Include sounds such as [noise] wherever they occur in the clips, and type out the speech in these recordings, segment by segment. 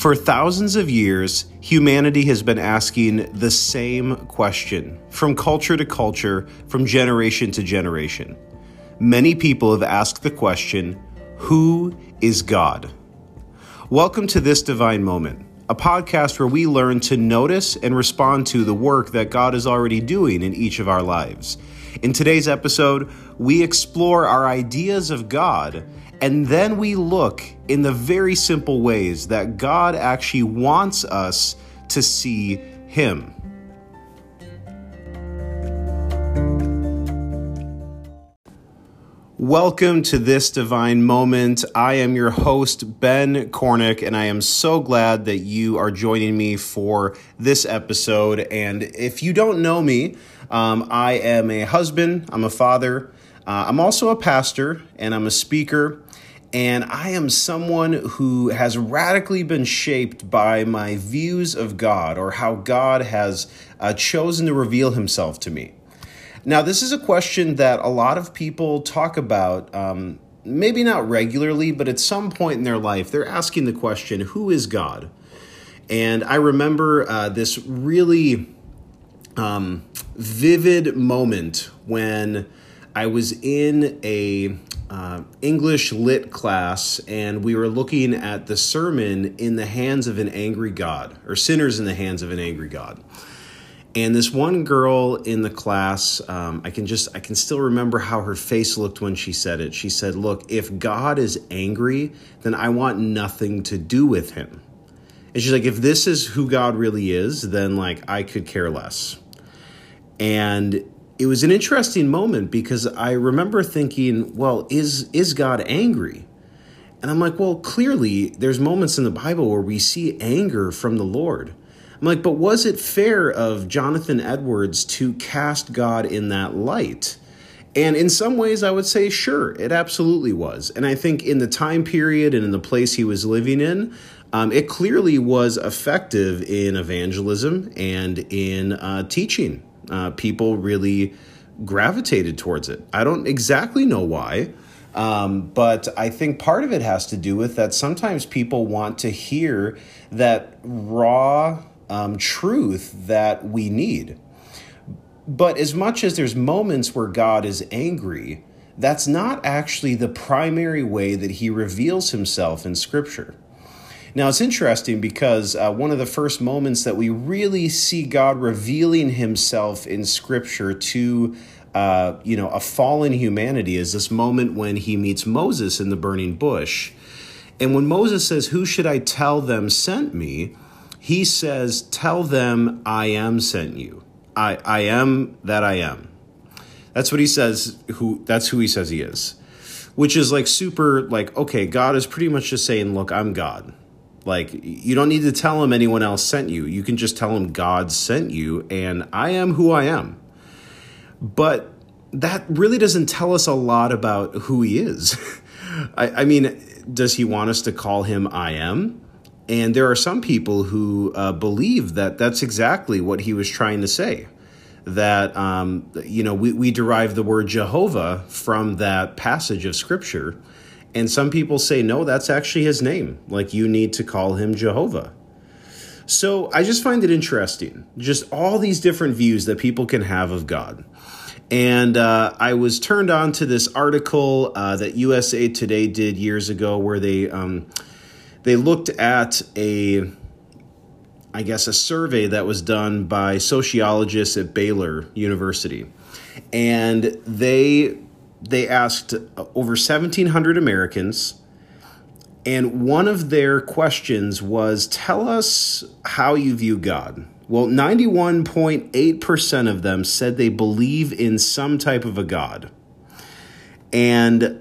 For thousands of years, humanity has been asking the same question from culture to culture, from generation to generation. Many people have asked the question Who is God? Welcome to This Divine Moment, a podcast where we learn to notice and respond to the work that God is already doing in each of our lives. In today's episode, we explore our ideas of God and then we look in the very simple ways that God actually wants us to see Him. Welcome to this divine moment. I am your host, Ben Cornick, and I am so glad that you are joining me for this episode. And if you don't know me, um, I am a husband, I'm a father, uh, I'm also a pastor, and I'm a speaker. And I am someone who has radically been shaped by my views of God or how God has uh, chosen to reveal himself to me. Now, this is a question that a lot of people talk about, um, maybe not regularly, but at some point in their life, they're asking the question, Who is God? And I remember uh, this really um, vivid moment when I was in a uh, English lit class, and we were looking at the sermon in the hands of an angry God, or sinners in the hands of an angry God. And this one girl in the class, um, I can just, I can still remember how her face looked when she said it. She said, Look, if God is angry, then I want nothing to do with him. And she's like, If this is who God really is, then like I could care less. And it was an interesting moment because I remember thinking, well, is is God angry? And I'm like, well, clearly there's moments in the Bible where we see anger from the Lord. I'm like, but was it fair of Jonathan Edwards to cast God in that light? And in some ways, I would say, sure, it absolutely was. And I think in the time period and in the place he was living in, um, it clearly was effective in evangelism and in uh, teaching uh, people really gravitated towards it. I don't exactly know why, um, but I think part of it has to do with that sometimes people want to hear that raw um, truth that we need. But as much as there's moments where God is angry, that's not actually the primary way that he reveals himself in Scripture. Now, it's interesting because uh, one of the first moments that we really see God revealing himself in Scripture to uh, you know, a fallen humanity is this moment when he meets Moses in the burning bush. And when Moses says, Who should I tell them sent me? He says, Tell them I am sent you. I, I am that I am. That's what he says, who that's who he says he is. Which is like super like, okay, God is pretty much just saying, Look, I'm God. Like, you don't need to tell him anyone else sent you. You can just tell him God sent you, and I am who I am. But that really doesn't tell us a lot about who he is. [laughs] I, I, mean, does he want us to call him I am? And there are some people who uh, believe that that's exactly what he was trying to say. That, um, you know, we, we derive the word Jehovah from that passage of scripture. And some people say, no, that's actually his name. Like, you need to call him Jehovah. So I just find it interesting, just all these different views that people can have of God. And uh, I was turned on to this article uh, that USA Today did years ago, where they um, they looked at a, I guess, a survey that was done by sociologists at Baylor University, and they they asked over 1,700 Americans, and one of their questions was, "Tell us how you view God." Well, 91.8% of them said they believe in some type of a God. And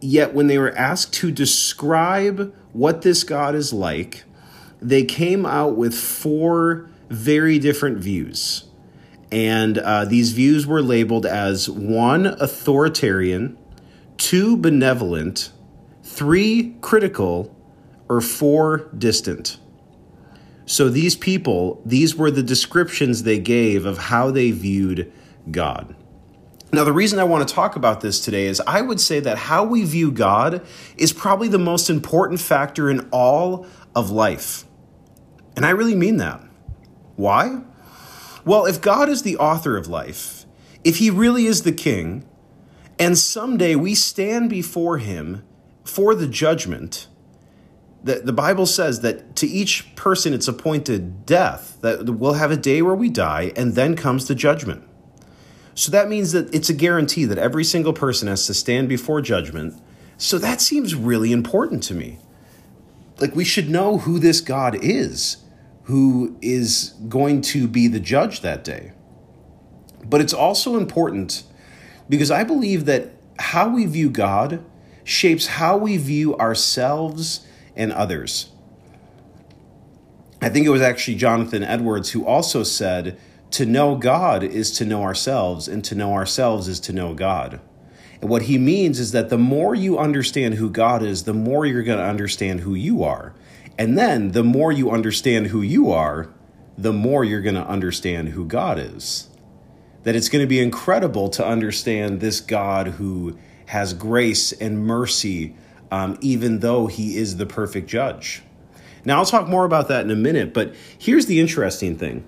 yet, when they were asked to describe what this God is like, they came out with four very different views. And uh, these views were labeled as one, authoritarian, two, benevolent, three, critical, or four, distant. So these people, these were the descriptions they gave of how they viewed God. Now, the reason I want to talk about this today is I would say that how we view God is probably the most important factor in all of life. And I really mean that. Why? Well, if God is the author of life, if he really is the king, and someday we stand before him for the judgment, the, the Bible says that to each person it's appointed death, that we'll have a day where we die, and then comes the judgment. So that means that it's a guarantee that every single person has to stand before judgment. So that seems really important to me. Like we should know who this God is, who is going to be the judge that day. But it's also important because I believe that how we view God shapes how we view ourselves and others. I think it was actually Jonathan Edwards who also said, To know God is to know ourselves, and to know ourselves is to know God. And what he means is that the more you understand who God is, the more you're going to understand who you are. And then the more you understand who you are, the more you're going to understand who God is. That it's going to be incredible to understand this God who has grace and mercy, um, even though he is the perfect judge. Now, I'll talk more about that in a minute, but here's the interesting thing.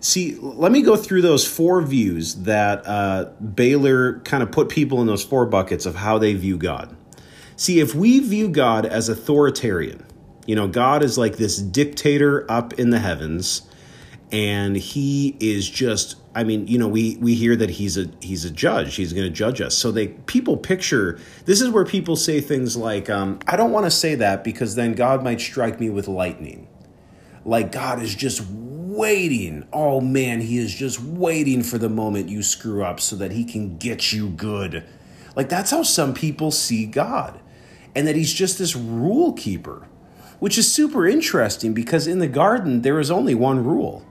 See, let me go through those four views that uh, Baylor kind of put people in those four buckets of how they view God. See, if we view God as authoritarian, you know, God is like this dictator up in the heavens, and he is just I mean, you know, we we hear that he's a he's a judge. He's going to judge us. So they people picture this is where people say things like, um, "I don't want to say that because then God might strike me with lightning." Like God is just waiting. Oh man, he is just waiting for the moment you screw up so that he can get you good. Like that's how some people see God, and that he's just this rule keeper, which is super interesting because in the garden there is only one rule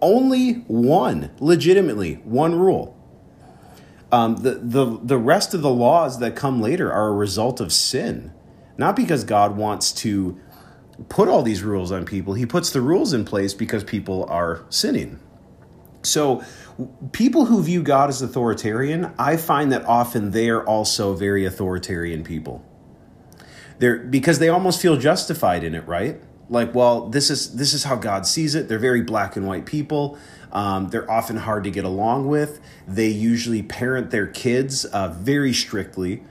only one, legitimately, one rule. Um, the, the, the rest of the laws that come later are a result of sin. Not because God wants to put all these rules on people, He puts the rules in place because people are sinning. So, people who view God as authoritarian, I find that often they are also very authoritarian people. They're because they almost feel justified in it, right? like well this is this is how god sees it. They're very black and white people. Um, they're often hard to get along with. They usually parent their kids uh, very strictly.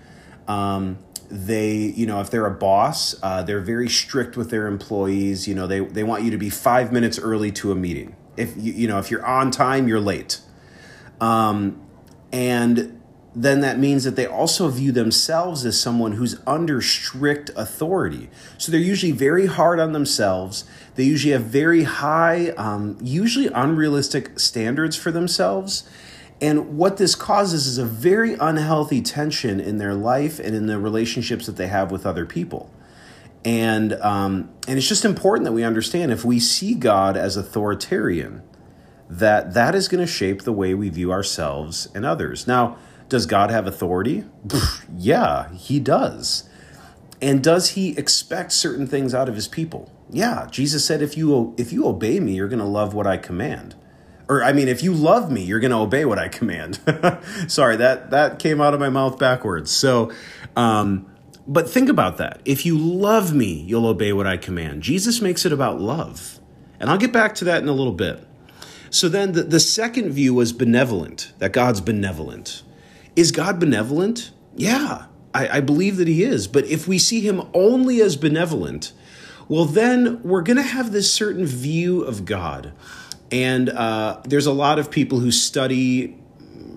Um, they you know if they're a boss uh, they're very strict with their employees. You know they, they want you to be five minutes early to a meeting. If you, you know if you're on time you're late. Um, and then that means that they also view themselves as someone who's under strict authority. So they're usually very hard on themselves. They usually have very high, um, usually unrealistic standards for themselves. And what this causes is a very unhealthy tension in their life and in the relationships that they have with other people. And, um, and it's just important that we understand if we see God as authoritarian, that that is going to shape the way we view ourselves and others. Now, does God have authority? yeah, he does. And does he expect certain things out of his people? Yeah, Jesus said if you if you obey me, you're going to love what I command. Or I mean, if you love me, you're going to obey what I command. [laughs] Sorry, that that came out of my mouth backwards. So, um but think about that. If you love me, you'll obey what I command. Jesus makes it about love. And I'll get back to that in a little bit. So then the, the second view was benevolent, that God's benevolent. Is God benevolent? Yeah, I, I believe that He is. But if we see Him only as benevolent, well, then we're going to have this certain view of God. And uh, there's a lot of people who study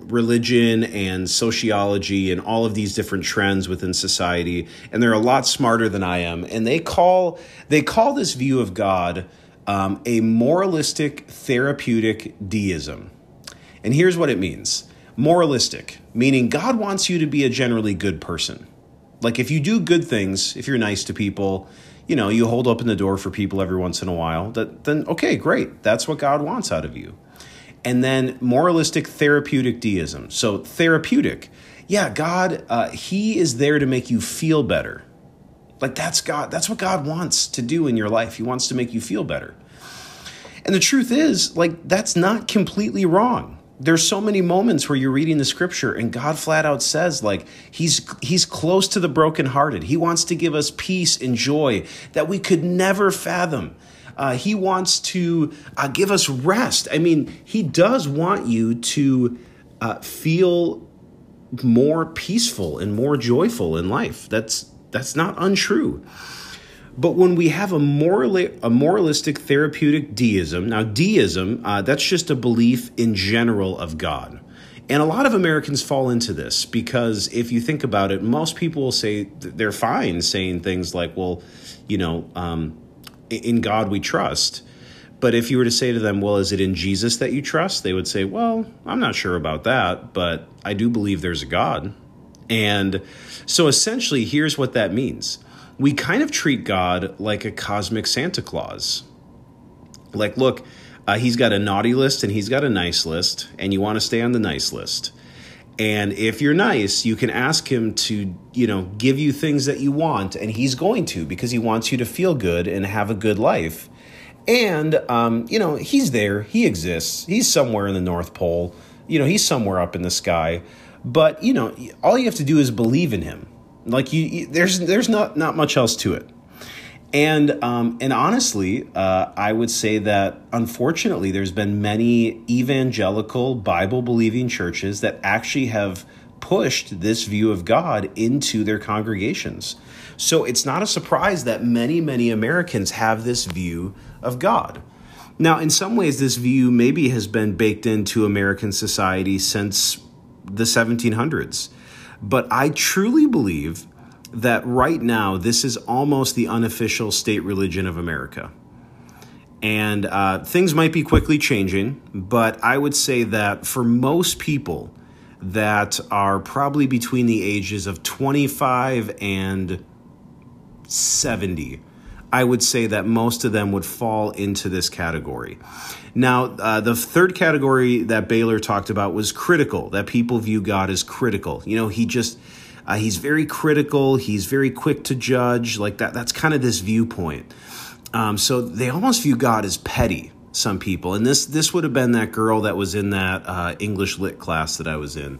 religion and sociology and all of these different trends within society and they're a lot smarter than i am and they call they call this view of god um, a moralistic therapeutic deism and here's what it means moralistic, meaning God wants you to be a generally good person. Like if you do good things, if you're nice to people, you know, you hold open the door for people every once in a while, that then okay, great. That's what God wants out of you. And then moralistic therapeutic deism. So therapeutic. Yeah, God, uh, he is there to make you feel better. Like that's God, that's what God wants to do in your life. He wants to make you feel better. And the truth is, like, that's not completely wrong there's so many moments where you're reading the scripture and God flat out says like he's he's close to the brokenhearted. He wants to give us peace and joy that we could never fathom. Uh, he wants to uh, give us rest. I mean, He does want you to uh, feel more peaceful and more joyful in life. That's that's not untrue. But when we have a moral, a moralistic therapeutic deism, now deism, uh, that's just a belief in general of God. And a lot of Americans fall into this because if you think about it, most people will say they're fine saying things like, well, you know, um, in God we trust. But if you were to say to them, well, is it in Jesus that you trust? They would say, well, I'm not sure about that, but I do believe there's a God. And so essentially, here's what that means we kind of treat God like a cosmic Santa Claus. Like, look, uh, he's got a naughty list and he's got a nice list, and you want to stay on the nice list. And if you're nice, you can ask him to, you know, give you things that you want, and he's going to because he wants you to feel good and have a good life. And, um, you know, he's there, he exists, he's somewhere in the North Pole, you know, he's somewhere up in the sky. But, you know, all you have to do is believe in him. Like, you, you there's, there's not, not much else to it. And um, and honestly, uh, I would say that unfortunately, there's been many evangelical Bible believing churches that actually have pushed this view of God into their congregations. So it's not a surprise that many many Americans have this view of God. Now, in some ways, this view maybe has been baked into American society since the 1700s. But I truly believe that right now this is almost the unofficial state religion of America. And uh, things might be quickly changing, but I would say that for most people that are probably between the ages of 25 and 70, I would say that most of them would fall into this category. Now, uh, the third category that Baylor talked about was critical, that people view God as critical. You know, he just uh, he's very critical. He's very quick to judge. Like that. That's kind of this viewpoint. Um, so they almost view God as petty. Some people, and this this would have been that girl that was in that uh, English lit class that I was in.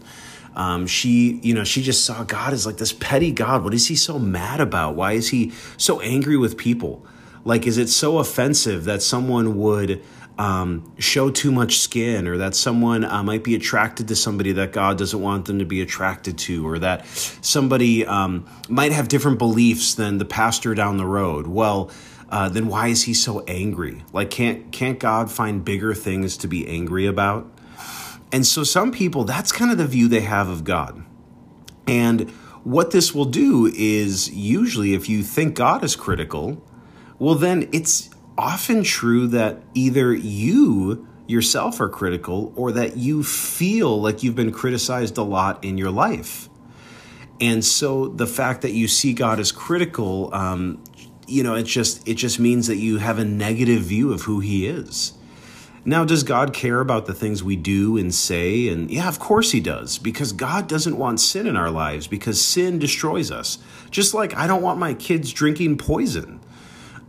Um, she, you know, she just saw God as like this petty God. What is he so mad about? Why is he so angry with people? Like, is it so offensive that someone would um, show too much skin, or that someone uh, might be attracted to somebody that God doesn't want them to be attracted to, or that somebody um, might have different beliefs than the pastor down the road. Well, uh, then why is he so angry? Like, can't can't God find bigger things to be angry about? And so, some people, that's kind of the view they have of God. And what this will do is usually, if you think God is critical, well, then it's often true that either you yourself are critical or that you feel like you've been criticized a lot in your life. And so the fact that you see God as critical, um, you know, it just it just means that you have a negative view of who He is. Now, does God care about the things we do and say? And yeah, of course He does, because God doesn't want sin in our lives, because sin destroys us. Just like I don't want my kids drinking poison.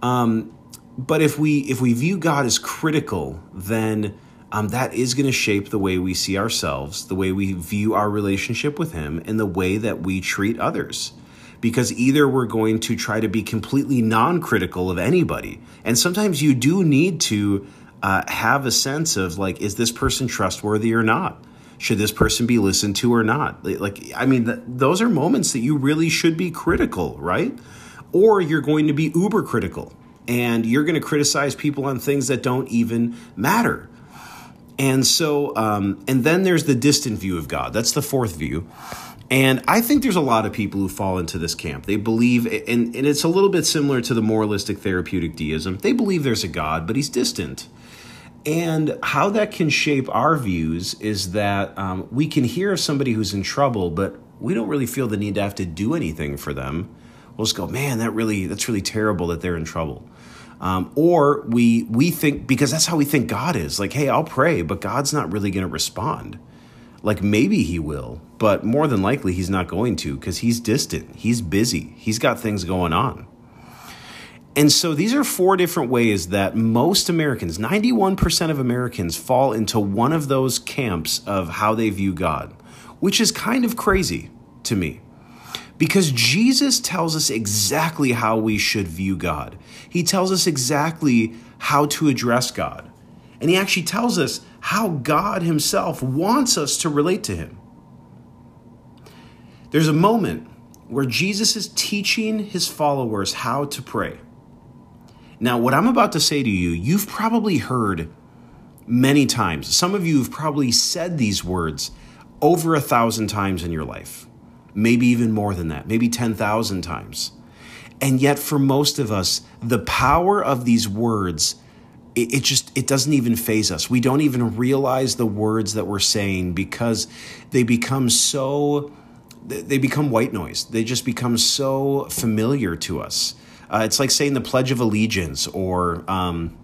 Um, but if we if we view God as critical, then um, that is going to shape the way we see ourselves, the way we view our relationship with Him, and the way that we treat others. Because either we're going to try to be completely non critical of anybody, and sometimes you do need to uh, have a sense of like, is this person trustworthy or not? Should this person be listened to or not? Like, I mean, th- those are moments that you really should be critical, right? Or you're going to be uber critical and you're going to criticize people on things that don't even matter. And so, um, and then there's the distant view of God. That's the fourth view. And I think there's a lot of people who fall into this camp. They believe, and, and it's a little bit similar to the moralistic therapeutic deism. They believe there's a God, but he's distant. And how that can shape our views is that um, we can hear of somebody who's in trouble, but we don't really feel the need to have to do anything for them. We'll just go, man, that really that's really terrible that they're in trouble. Um, or we we think because that's how we think God is. Like, hey, I'll pray, but God's not really going to respond. Like maybe he will, but more than likely he's not going to because he's distant. He's busy. He's got things going on. And so these are four different ways that most Americans, 91% of Americans, fall into one of those camps of how they view God, which is kind of crazy to me. Because Jesus tells us exactly how we should view God. He tells us exactly how to address God. And he actually tells us how God himself wants us to relate to him. There's a moment where Jesus is teaching his followers how to pray. Now, what I'm about to say to you, you've probably heard many times. Some of you have probably said these words over a thousand times in your life, maybe even more than that, maybe 10,000 times. And yet, for most of us, the power of these words it, it just it doesn't even faze us. We don't even realize the words that we're saying because they become so they become white noise. They just become so familiar to us. Uh, it's like saying the Pledge of Allegiance, or um,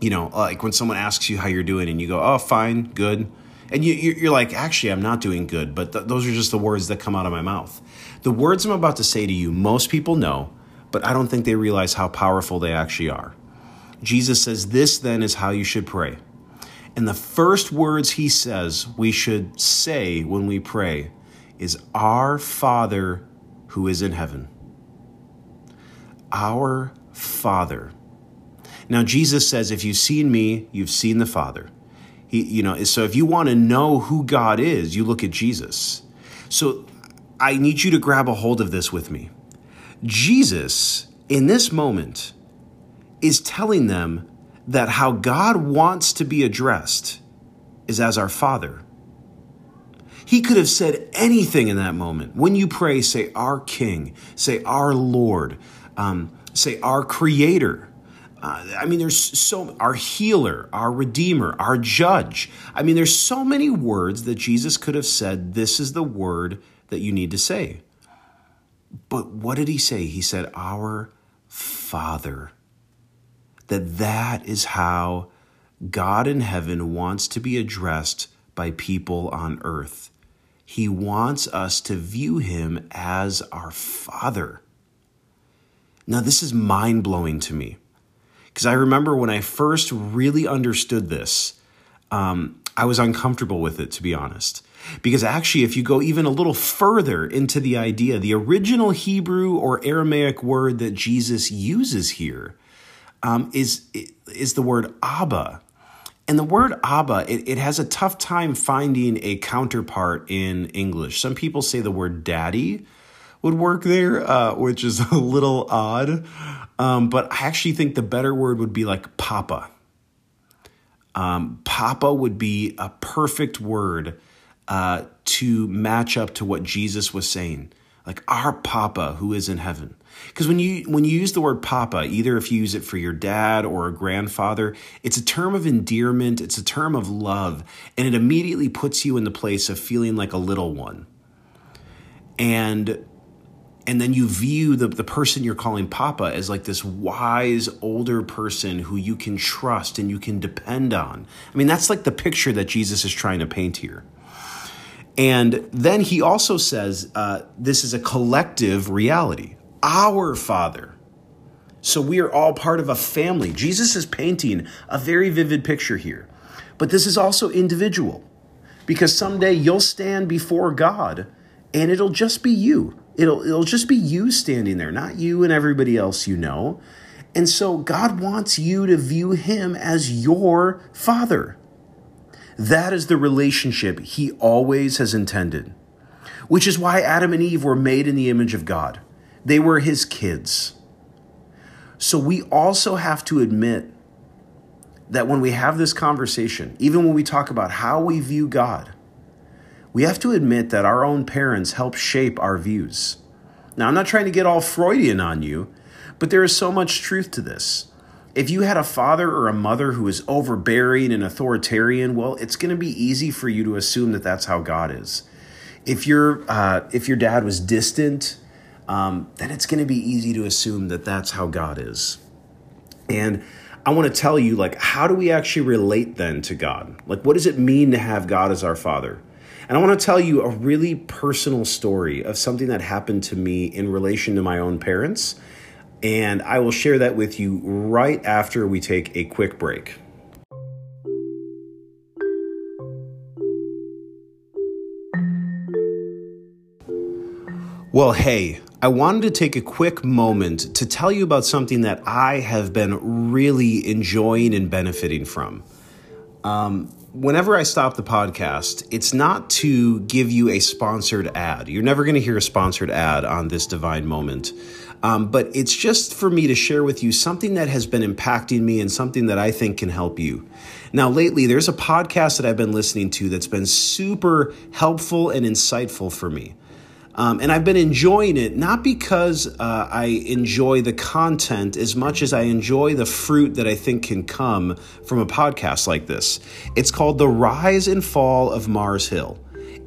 you know, like when someone asks you how you're doing, and you go, "Oh, fine, good," and you, you're like, "Actually, I'm not doing good," but th- those are just the words that come out of my mouth. The words I'm about to say to you, most people know, but I don't think they realize how powerful they actually are. Jesus says, This then is how you should pray. And the first words he says we should say when we pray is, Our Father who is in heaven. Our Father. Now, Jesus says, If you've seen me, you've seen the Father. He, you know, so if you want to know who God is, you look at Jesus. So I need you to grab a hold of this with me. Jesus, in this moment, is telling them that how God wants to be addressed is as our Father. He could have said anything in that moment. When you pray, say, Our King, say, Our Lord, um, say, Our Creator. Uh, I mean, there's so, our healer, our redeemer, our judge. I mean, there's so many words that Jesus could have said, This is the word that you need to say. But what did he say? He said, Our Father that that is how God in heaven wants to be addressed by people on earth. He wants us to view him as our Father. Now, this is mind blowing to me because I remember when I first really understood this, um, I was uncomfortable with it, to be honest. Because actually, if you go even a little further into the idea, the original Hebrew or Aramaic word that Jesus uses here um, is is the word Abba. And the word Abba, it, it has a tough time finding a counterpart in English. Some people say the word daddy would work there, uh, which is [laughs] a little odd. Um, but I actually think the better word would be like papa. Um, papa would be a perfect word uh, to match up to what Jesus was saying. Like our papa who is in heaven. Because when you when you use the word papa, either if you use it for your dad or a grandfather, it's a term of endearment, it's a term of love, and it immediately puts you in the place of feeling like a little one. And and then you view the, the person you're calling papa as like this wise older person who you can trust and you can depend on. I mean, that's like the picture that Jesus is trying to paint here. And then he also says uh, this is a collective reality our Father. So we are all part of a family. Jesus is painting a very vivid picture here. But this is also individual because someday you'll stand before God and it'll just be you. It'll, it'll just be you standing there, not you and everybody else you know. And so God wants you to view Him as your Father. That is the relationship He always has intended, which is why Adam and Eve were made in the image of God. They were his kids. So we also have to admit that when we have this conversation, even when we talk about how we view God, we have to admit that our own parents help shape our views. Now, I'm not trying to get all Freudian on you, but there is so much truth to this. If you had a father or a mother who is overbearing and authoritarian, well, it's going to be easy for you to assume that that's how God is. If your uh, if your dad was distant um, then it's going to be easy to assume that that's how God is. And I want to tell you, like, how do we actually relate then to God? Like, what does it mean to have God as our Father? And I want to tell you a really personal story of something that happened to me in relation to my own parents. And I will share that with you right after we take a quick break. Well, hey, I wanted to take a quick moment to tell you about something that I have been really enjoying and benefiting from. Um, whenever I stop the podcast, it's not to give you a sponsored ad. You're never going to hear a sponsored ad on this divine moment. Um, but it's just for me to share with you something that has been impacting me and something that I think can help you. Now, lately, there's a podcast that I've been listening to that's been super helpful and insightful for me. Um, and I've been enjoying it not because uh, I enjoy the content as much as I enjoy the fruit that I think can come from a podcast like this. It's called The Rise and Fall of Mars Hill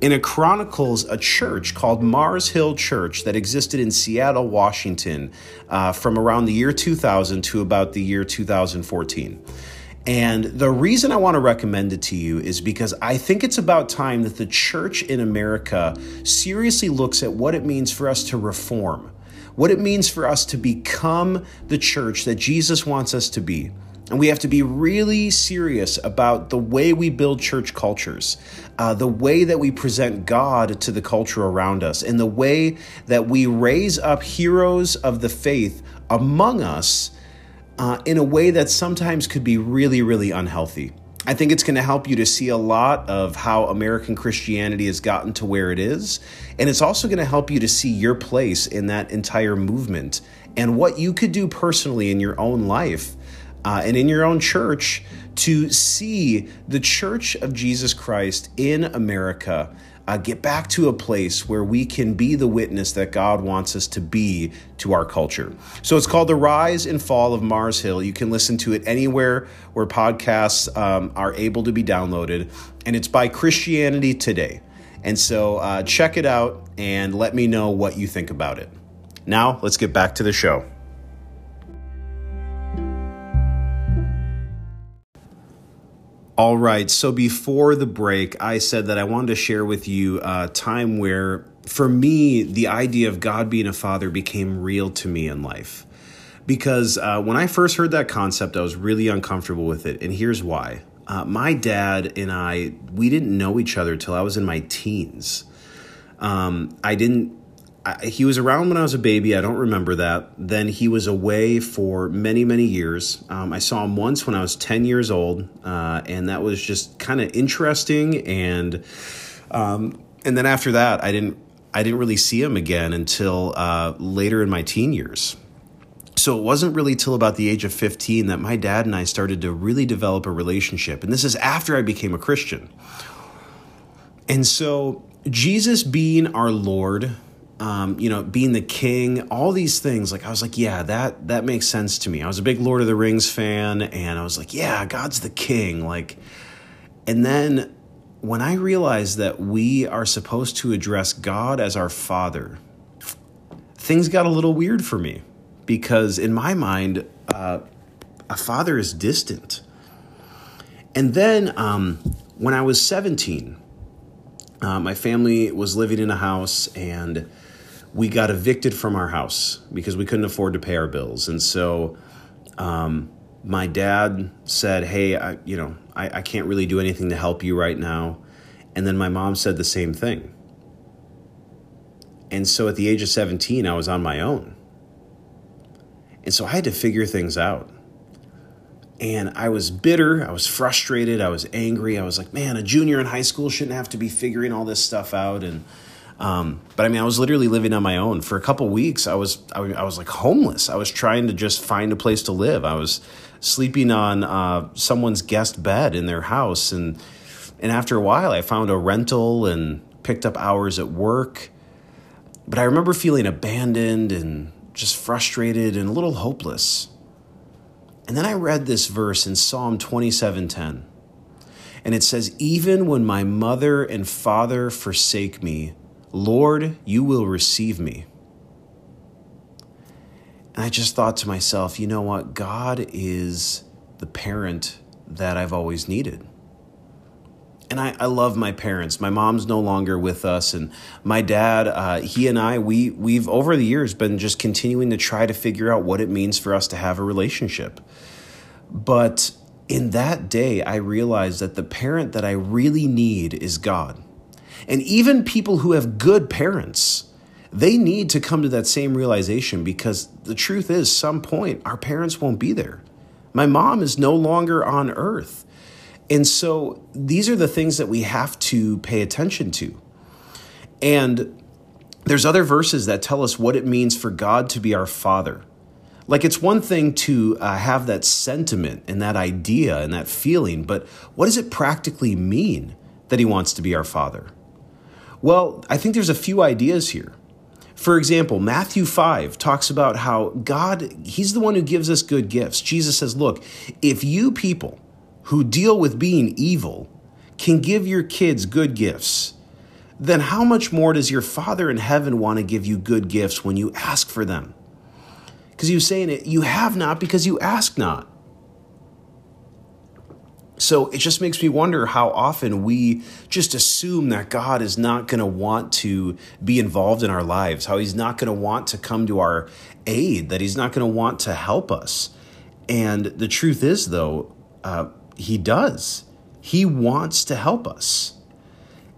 and it chronicles a church called Mars Hill Church that existed in Seattle, Washington, uh, from around the year 2000 to about the year 2014. And the reason I want to recommend it to you is because I think it's about time that the church in America seriously looks at what it means for us to reform, what it means for us to become the church that Jesus wants us to be. And we have to be really serious about the way we build church cultures, uh, the way that we present God to the culture around us, and the way that we raise up heroes of the faith among us uh, in a way that sometimes could be really, really unhealthy. I think it's going to help you to see a lot of how American Christianity has gotten to where it is. And it's also going to help you to see your place in that entire movement and what you could do personally in your own life uh, and in your own church to see the church of Jesus Christ in America uh, get back to a place where we can be the witness that God wants us to be to our culture. So it's called The Rise and Fall of Mars Hill. You can listen to it anywhere where podcasts um, are able to be downloaded, and it's by Christianity Today. And so uh, check it out and let me know what you think about it. Now, let's get back to the show. All right. So before the break, I said that I wanted to share with you a time where, for me, the idea of God being a father became real to me in life. Because uh, when I first heard that concept, I was really uncomfortable with it. And here's why. Uh, my dad and I, we didn't know each other till I was in my teens. Um, I didn't I, he was around when I was a baby. I don't remember that. Then he was away for many, many years. Um, I saw him once when I was 10 years old, uh, and that was just kind of interesting. And um, and then after that, I didn't I didn't really see him again until uh, later in my teen years. So it wasn't really till about the age of 15 that my dad and I started to really develop a relationship. And this is after I became a Christian. And so Jesus being our Lord, um, you know, being the king, all these things. Like I was like, yeah, that that makes sense to me. I was a big Lord of the Rings fan, and I was like, yeah, God's the king. Like, and then when I realized that we are supposed to address God as our Father, things got a little weird for me because in my mind, uh, a father is distant. And then um, when I was 17, uh, my family was living in a house and we got evicted from our house because we couldn't afford to pay our bills. And so um, my dad said, Hey, I, you know, I, I can't really do anything to help you right now. And then my mom said the same thing. And so at the age of 17, I was on my own. And so I had to figure things out. And I was bitter, I was frustrated, I was angry. I was like, man, a junior in high school shouldn't have to be figuring all this stuff out. And um, but I mean, I was literally living on my own for a couple weeks. I was I, I, was like homeless. I was trying to just find a place to live. I was sleeping on uh, someone's guest bed in their house, and and after a while, I found a rental and picked up hours at work. But I remember feeling abandoned and just frustrated and a little hopeless. And then I read this verse in Psalm 27:10. And it says, "Even when my mother and father forsake me, Lord, you will receive me. And I just thought to myself, you know what? God is the parent that I've always needed. And I, I love my parents. My mom's no longer with us, and my dad, uh, he and I, we we've over the years been just continuing to try to figure out what it means for us to have a relationship. But in that day, I realized that the parent that I really need is God. And even people who have good parents, they need to come to that same realization because the truth is, some point, our parents won't be there. My mom is no longer on earth. And so these are the things that we have to pay attention to. And there's other verses that tell us what it means for God to be our Father. Like it's one thing to uh, have that sentiment and that idea and that feeling, but what does it practically mean that He wants to be our Father? Well, I think there's a few ideas here. For example, Matthew 5 talks about how God, He's the one who gives us good gifts. Jesus says, Look, if you people who deal with being evil can give your kids good gifts, then how much more does your Father in heaven want to give you good gifts when you ask for them? Because he was saying it, you have not because you ask not. So it just makes me wonder how often we just assume that God is not going to want to be involved in our lives, how He's not going to want to come to our aid, that He's not going to want to help us. And the truth is, though, uh, He does. He wants to help us.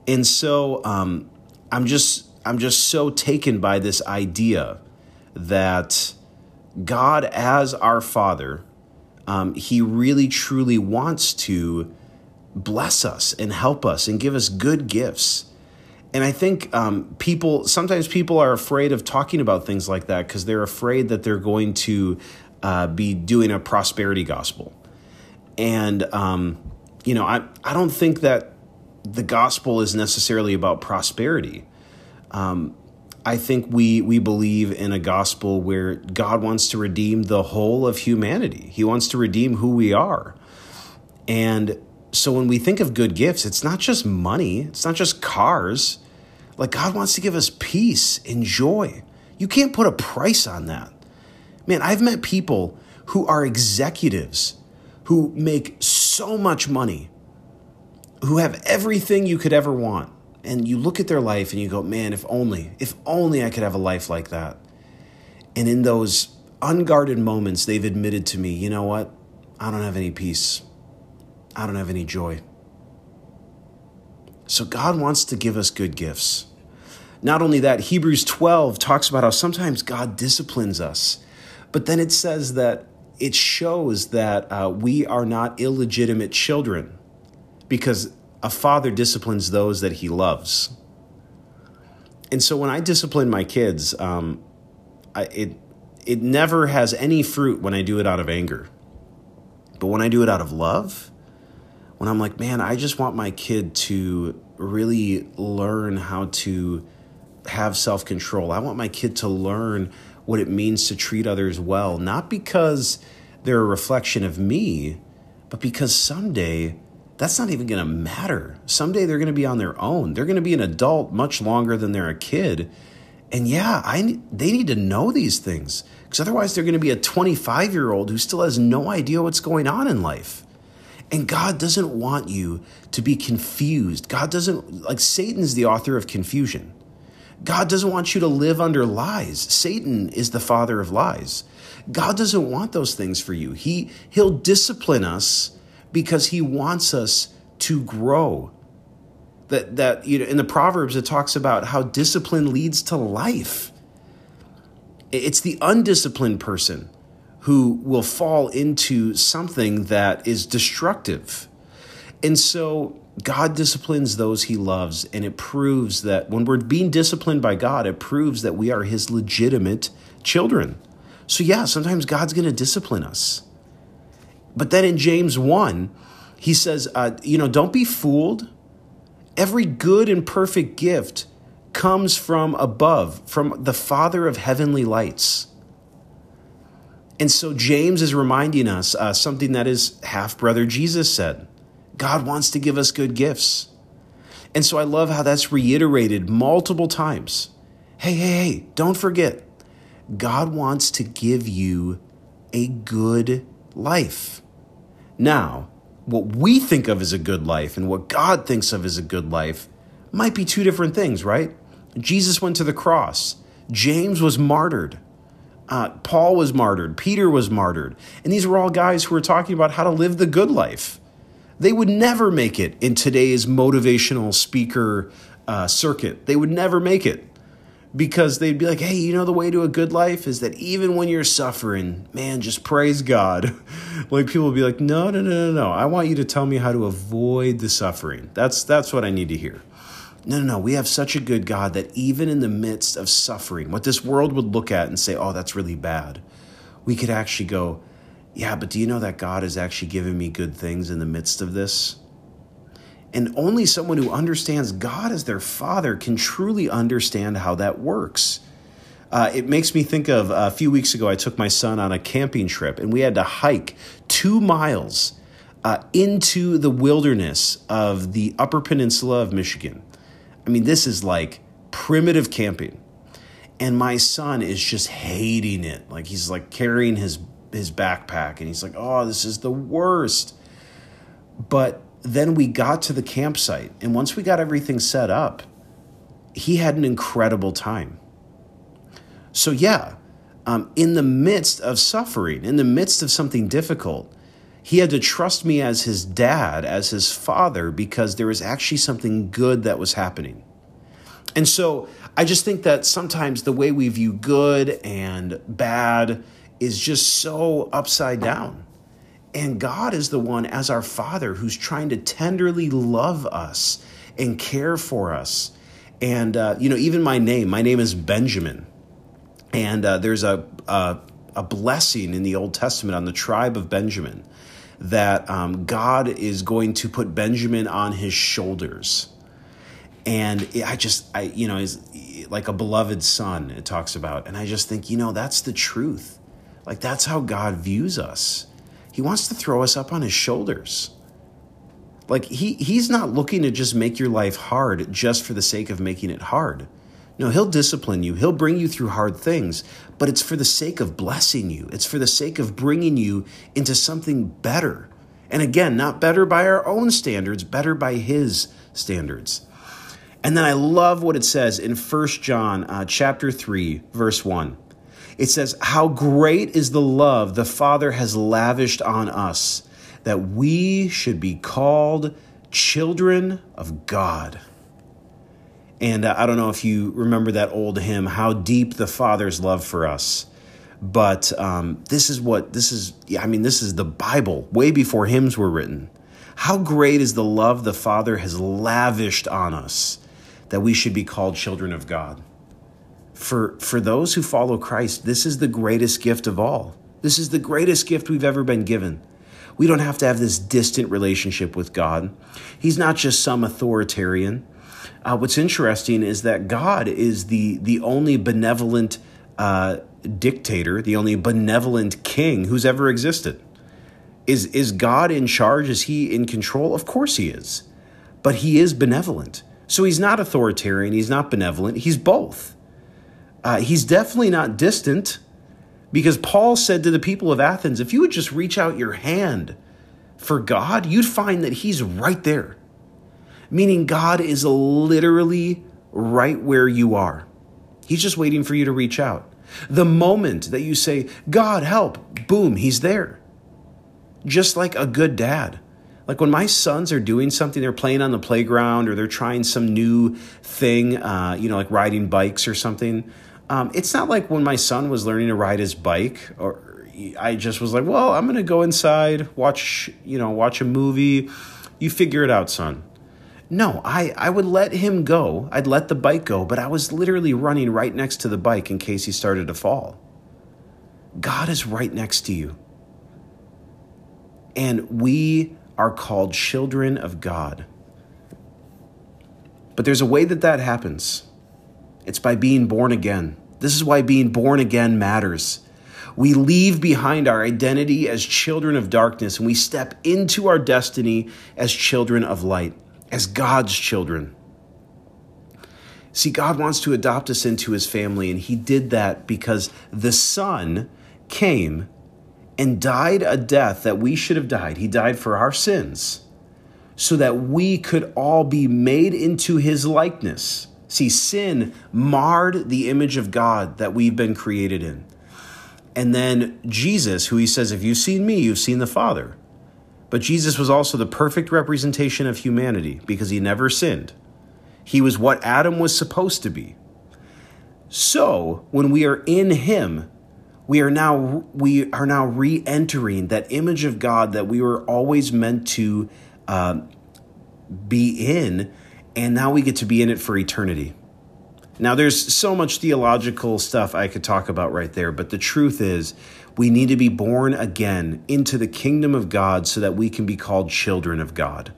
And so um, I'm just I'm just so taken by this idea that God as our Father um, he really truly wants to bless us and help us and give us good gifts. And I think um, people sometimes people are afraid of talking about things like that because they're afraid that they're going to uh, be doing a prosperity gospel. And um, you know, I I don't think that the gospel is necessarily about prosperity. Um, I think we we believe in a gospel where God wants to redeem the whole of humanity. He wants to redeem who we are. And so when we think of good gifts, it's not just money, it's not just cars. Like God wants to give us peace and joy. You can't put a price on that. Man, I've met people who are executives who make so much money, who have everything you could ever want and you look at their life and you go, man, if only, if only I could have a life like that. And in those unguarded moments, they've admitted to me, you know what? I don't have any peace. I don't have any joy. So God wants to give us good gifts. Not only that, Hebrews 12 talks about how sometimes God disciplines us, but then it says that it shows that uh, we are not illegitimate children because a father disciplines those that he loves. And so when I discipline my kids, um, I, it it never has any fruit when I do it out of anger. But when I do it out of love, when I'm like, man, I just want my kid to really learn how to have self control. I want my kid to learn what it means to treat others well, not because they're a reflection of me, but because someday that's not even going to matter. Someday they're going to be on their own. They're going to be an adult much longer than they're a kid. And yeah, I they need to know these things because otherwise they're going to be a 25 year old who still has no idea what's going on in life. And God doesn't want you to be confused. God doesn't, like, Satan's the author of confusion. God doesn't want you to live under lies. Satan is the father of lies. God doesn't want those things for you. He, he'll discipline us because he wants us to grow. That, that you know, in the Proverbs, it talks about how discipline leads to life. It's the undisciplined person who will fall into something that is destructive. And so God disciplines those he loves, and it proves that when we're being disciplined by God, it proves that we are his legitimate children. So, yeah, sometimes God's going to discipline us. But then in James 1, he says, uh, you know, don't be fooled. Every good and perfect gift comes from above, from the Father of heavenly lights. And so James is reminding us uh, something that his half brother Jesus said God wants to give us good gifts. And so I love how that's reiterated multiple times. Hey, hey, hey, don't forget, God wants to give you a good life. Now, what we think of as a good life and what God thinks of as a good life might be two different things, right? Jesus went to the cross, James was martyred. Uh, Paul was martyred, Peter was martyred. And these were all guys who were talking about how to live the good life. They would never make it in today's motivational speaker uh, circuit. They would never make it. Because they'd be like, hey, you know, the way to a good life is that even when you're suffering, man, just praise God. [laughs] like people would be like, no, no, no, no, no. I want you to tell me how to avoid the suffering. That's that's what I need to hear. No, no, no. We have such a good God that even in the midst of suffering, what this world would look at and say, oh, that's really bad, we could actually go, yeah, but do you know that God has actually given me good things in the midst of this? And only someone who understands God as their father can truly understand how that works. Uh, it makes me think of a few weeks ago, I took my son on a camping trip and we had to hike two miles uh, into the wilderness of the Upper Peninsula of Michigan. I mean, this is like primitive camping. And my son is just hating it. Like he's like carrying his his backpack and he's like, "Oh, this is the worst." But then we got to the campsite, and once we got everything set up, he had an incredible time. So, yeah, um, in the midst of suffering, in the midst of something difficult, he had to trust me as his dad, as his father, because there was actually something good that was happening. And so I just think that sometimes the way we view good and bad is just so upside down. And God is the one, as our Father, who's trying to tenderly love us and care for us. And, uh, you know, even my name, my name is Benjamin. And uh, there's a, a, a, blessing in the Old Testament on the tribe of Benjamin that um, God is going to put Benjamin on his shoulders. And I just, I, you know, is like a beloved son, it talks about. And I just think, you know, that's the truth. Like, that's how God views us he wants to throw us up on his shoulders. Like he he's not looking to just make your life hard just for the sake of making it hard. No, he'll discipline you. He'll bring you through hard things, but it's for the sake of blessing you. It's for the sake of bringing you into something better. And again, not better by our own standards, better by his standards. And then I love what it says in First John uh, chapter 3, verse 1 it says, How great is the love the Father has lavished on us that we should be called children of God. And uh, I don't know if you remember that old hymn, How Deep the Father's Love for Us. But um, this is what, this is, I mean, this is the Bible, way before hymns were written. How great is the love the Father has lavished on us that we should be called children of God for, for those who follow Christ, this is the greatest gift of all. This is the greatest gift we've ever been given. We don't have to have this distant relationship with God. He's not just some authoritarian. Uh, what's interesting is that God is the, the only benevolent uh, dictator, the only benevolent king who's ever existed. Is, is God in charge? Is he in control? Of course he is. But he is benevolent. So he's not authoritarian, he's not benevolent, he's both. Uh, he's definitely not distant because Paul said to the people of Athens, if you would just reach out your hand for God, you'd find that he's right there. Meaning, God is literally right where you are. He's just waiting for you to reach out. The moment that you say, God, help, boom, he's there. Just like a good dad. Like when my sons are doing something, they're playing on the playground or they're trying some new thing, uh, you know, like riding bikes or something. Um, it's not like when my son was learning to ride his bike, or I just was like, "Well, I'm gonna go inside, watch, you know, watch a movie. You figure it out, son." No, I, I would let him go. I'd let the bike go, but I was literally running right next to the bike in case he started to fall. God is right next to you. And we are called children of God. But there's a way that that happens. It's by being born again. This is why being born again matters. We leave behind our identity as children of darkness and we step into our destiny as children of light, as God's children. See, God wants to adopt us into his family, and he did that because the Son came and died a death that we should have died. He died for our sins so that we could all be made into his likeness. See, sin marred the image of God that we've been created in. And then Jesus, who he says, If you've seen me, you've seen the Father. But Jesus was also the perfect representation of humanity because he never sinned. He was what Adam was supposed to be. So, when we are in him, we are now we are now re-entering that image of God that we were always meant to uh, be in, and now we get to be in it for eternity. Now, there's so much theological stuff I could talk about right there, but the truth is, we need to be born again into the kingdom of God so that we can be called children of God.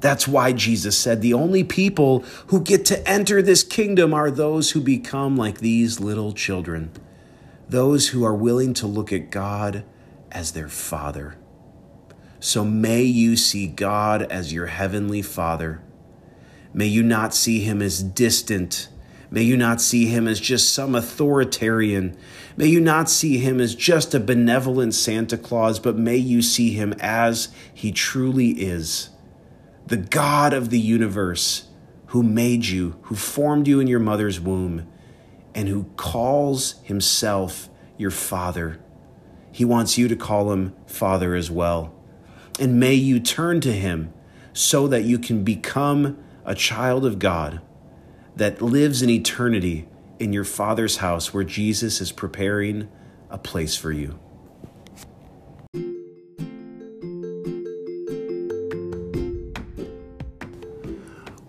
That's why Jesus said the only people who get to enter this kingdom are those who become like these little children, those who are willing to look at God as their Father. So may you see God as your heavenly Father. May you not see him as distant May you not see him as just some authoritarian. May you not see him as just a benevolent Santa Claus, but may you see him as he truly is the God of the universe who made you, who formed you in your mother's womb, and who calls himself your Father. He wants you to call him Father as well. And may you turn to him so that you can become a child of God that lives in eternity in your Father's house where Jesus is preparing a place for you.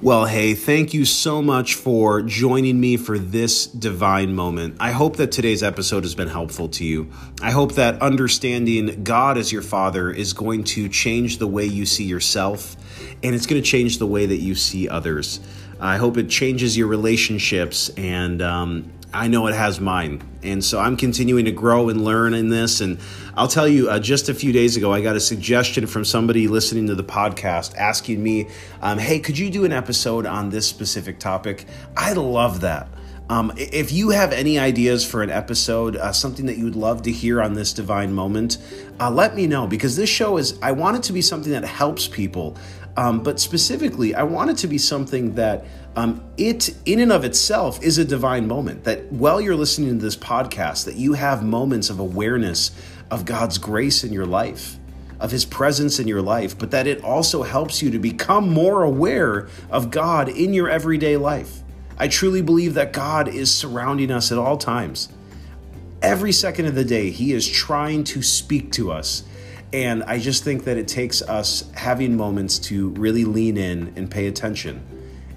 Well, hey, thank you so much for joining me for this divine moment. I hope that today's episode has been helpful to you. I hope that understanding God as your Father is going to change the way you see yourself and it's going to change the way that you see others. I hope it changes your relationships, and um, I know it has mine. And so I'm continuing to grow and learn in this. And I'll tell you, uh, just a few days ago, I got a suggestion from somebody listening to the podcast asking me, um, hey, could you do an episode on this specific topic? I love that. Um, if you have any ideas for an episode, uh, something that you would love to hear on this divine moment, uh, let me know because this show is, I want it to be something that helps people. Um, but specifically, I want it to be something that um, it, in and of itself, is a divine moment. That while you're listening to this podcast, that you have moments of awareness of God's grace in your life, of His presence in your life, but that it also helps you to become more aware of God in your everyday life. I truly believe that God is surrounding us at all times. Every second of the day, He is trying to speak to us and I just think that it takes us having moments to really lean in and pay attention.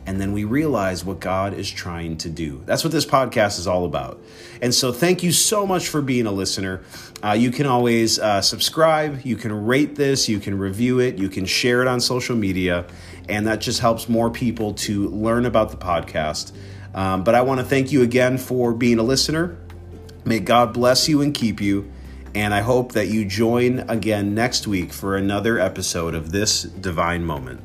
And then we realize what God is trying to do. That's what this podcast is all about. And so, thank you so much for being a listener. Uh, you can always uh, subscribe, you can rate this, you can review it, you can share it on social media, and that just helps more people to learn about the podcast. Um, but I want to thank you again for being a listener. May God bless you and keep you. And I hope that you join again next week for another episode of this divine moment.